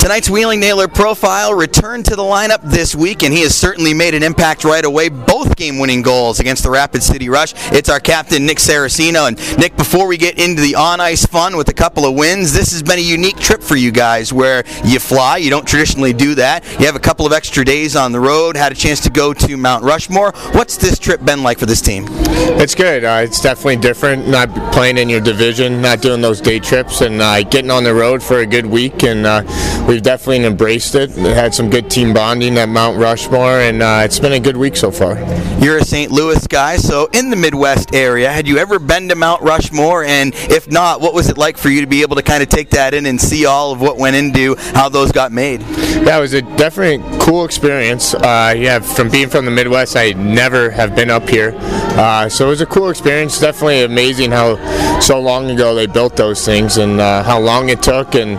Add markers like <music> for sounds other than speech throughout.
Tonight's Wheeling Nailer profile returned to the lineup this week, and he has certainly made an impact right away. Both game winning goals against the Rapid City Rush. It's our captain, Nick Saraceno. And Nick, before we get into the on ice fun with a couple of wins, this has been a unique trip for you guys where you fly. You don't traditionally do that. You have a couple of extra days on the road, had a chance to go to Mount Rushmore. What's this trip been like for this team? It's good. Uh, it's definitely different, not playing in your division, not doing those day trips, and uh, getting on the road for a good week. And uh, we've definitely embraced it. Had some good team bonding at Mount Rushmore, and uh, it's been a good week so far. You're a St. Louis guy, so in the Midwest area, had you ever been to Mount Rushmore? And if not, what was it like for you to be able to kind of take that in and see all of what went into how those got made? Yeah, it was a definitely cool experience. Uh, yeah, from being from the Midwest, I never have been up here, uh, so it was a cool experience. Definitely amazing how so long ago they built those things and uh, how long it took, and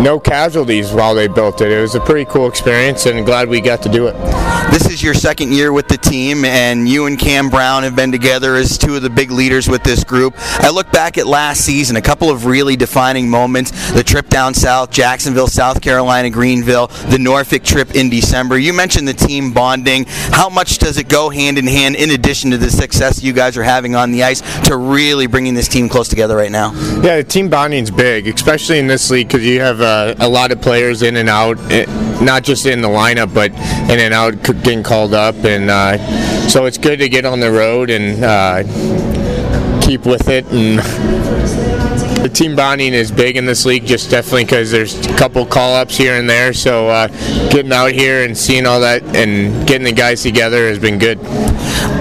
no casualties while they built it. It was a pretty cool experience, and glad we got to do it. This is your second year with the team, and you and Cam Brown have been together as two of the big leaders with this group. I look back at last season, a couple of really defining moments the trip down south, Jacksonville, South Carolina, Greenville, the Norfolk trip in December. You mentioned the team bonding. How much does it go hand in hand, in addition to the success you guys are having on the ice, to really bringing this team close together right now? Yeah, the team bonding's big, especially in this league because you have uh, a lot of players in and out, eh, not just in the lineup, but in and out getting called up. And uh, so it's good to get on the road and uh, keep with it. And <laughs> the team bonding is big in this league, just definitely because there's a couple call ups here and there. So uh, getting out here and seeing all that and getting the guys together has been good.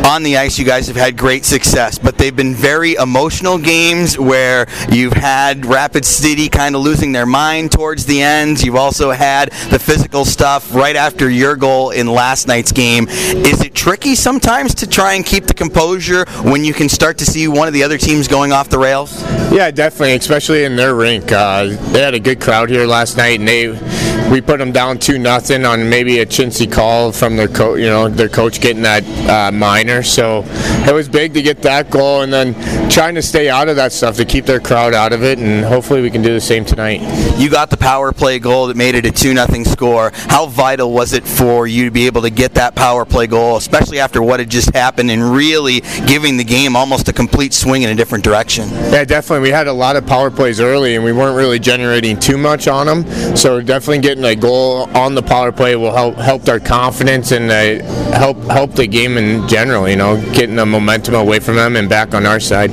On the ice, you guys have had great success, but they've been very emotional games where you've had Rapid City kind of losing their mind towards the end. You've also had the physical stuff right after your goal in last night's game. Is it tricky sometimes to try and keep the composure when you can start to see one of the other teams going off the rails? Yeah, definitely, especially in their rink. Uh, they had a good crowd here last night, and they we put them down two nothing on maybe a chintzy call from their coach. You know, their coach getting that uh, minor. So it was big to get that goal, and then trying to stay out of that stuff to keep their crowd out of it, and hopefully we can do the same tonight. You got the power play goal that made it a two nothing score. How vital was it for you to be able to get that power play goal, especially after what had just happened, and really giving the game almost a complete swing in a different direction? Yeah, definitely. We had a lot of power plays early, and we weren't really generating too much on them. So definitely getting a goal on the power play will help help our confidence and uh, help help the game in general. You know, getting the momentum away from them and back on our side.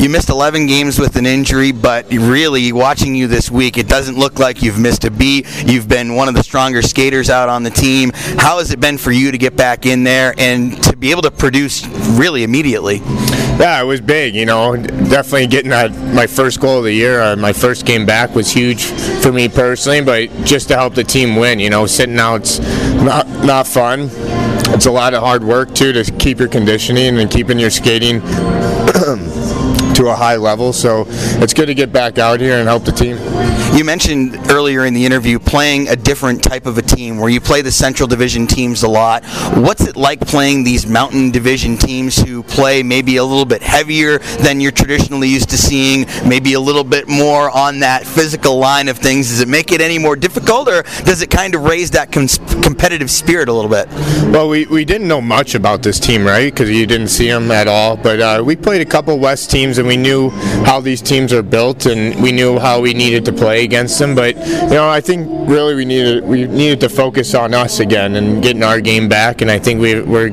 You missed 11 games with an injury, but really watching you this week, it doesn't look like you've missed a beat. You've been one of the stronger skaters out on the team. How has it been for you to get back in there and to be able to produce really immediately? Yeah, it was big. You know, definitely getting that my first goal of the year, uh, my first game back was huge for me personally. But just to help the team win, you know, sitting out's not not fun. It's a lot of hard work too to keep your conditioning and keeping your skating <clears throat> to a high level. So it's good to get back out here and help the team. You mentioned earlier in the interview playing a different type of a team where you play the Central Division teams a lot. What's it like playing these Mountain Division teams who play maybe a little bit heavier than you're traditionally used to seeing, maybe a little bit more on that physical line of things? Does it make it any more difficult or does it kind of raise that com- competitive spirit a little bit? Well, we, we didn't know much about this team, right? Because you didn't see them at all. But uh, we played a couple West teams and we knew how these teams are built and we knew how we needed to play against them. But you know, I think really we needed we needed to focus on us again and getting our game back. And I think we, we're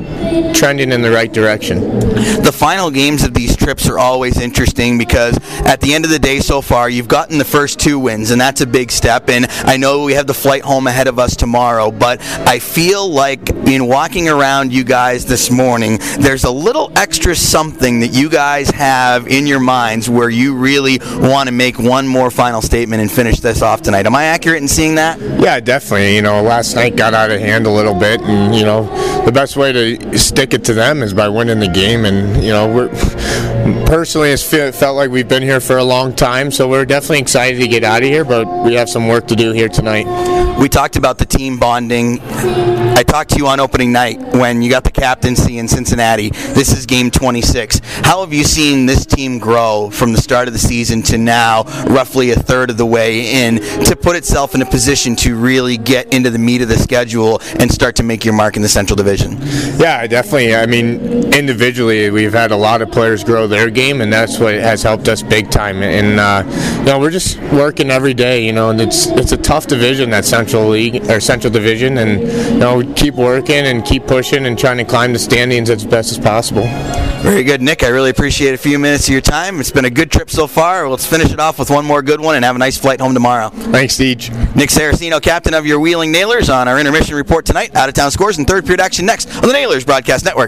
trending in the right direction. The final games of these trips are always interesting because at the end of the day, so far you've gotten the first two wins, and that's a big step. And I know we have the flight home ahead of us tomorrow, but I feel like in walking around you guys this morning, there's a little extra something that you guys have in your minds where you really want to make one more final statement and finish this off tonight. Am I accurate in seeing that? Yeah, definitely. You know, last night got out of hand a little bit, and you know, the best way to stick it to them is by winning the game. And you know, we're personally, it's fe- felt like we've been here for a long time, so we're definitely excited to get out of here. But we have some work to do here tonight. We talked about the team bonding. I talked to you on opening night when you got the captaincy in Cincinnati. This is game 26. How have you seen this team grow from the start of the season to now, roughly a third of the way in, to put itself in a position to really get into the meat of the schedule and start to make your mark in the Central Division? Yeah, definitely. I mean, individually, we've had a lot of players grow their game, and that's what has helped us big time. And uh, you know, we're just working every day. You know, and it's it's a tough division that Central League or Central Division, and you know, we keep working and keep pushing and trying to climb the standings as best as possible. Very good, Nick. I really appreciate a few minutes of your time. It's been a good trip so far. Let's finish it off with one more good one and have a nice flight home tomorrow. Thanks, Deej. Nick Saraceno, captain of your Wheeling Nailers, on our intermission report tonight. Out of town scores and third period action next on the Nailers Broadcast Network.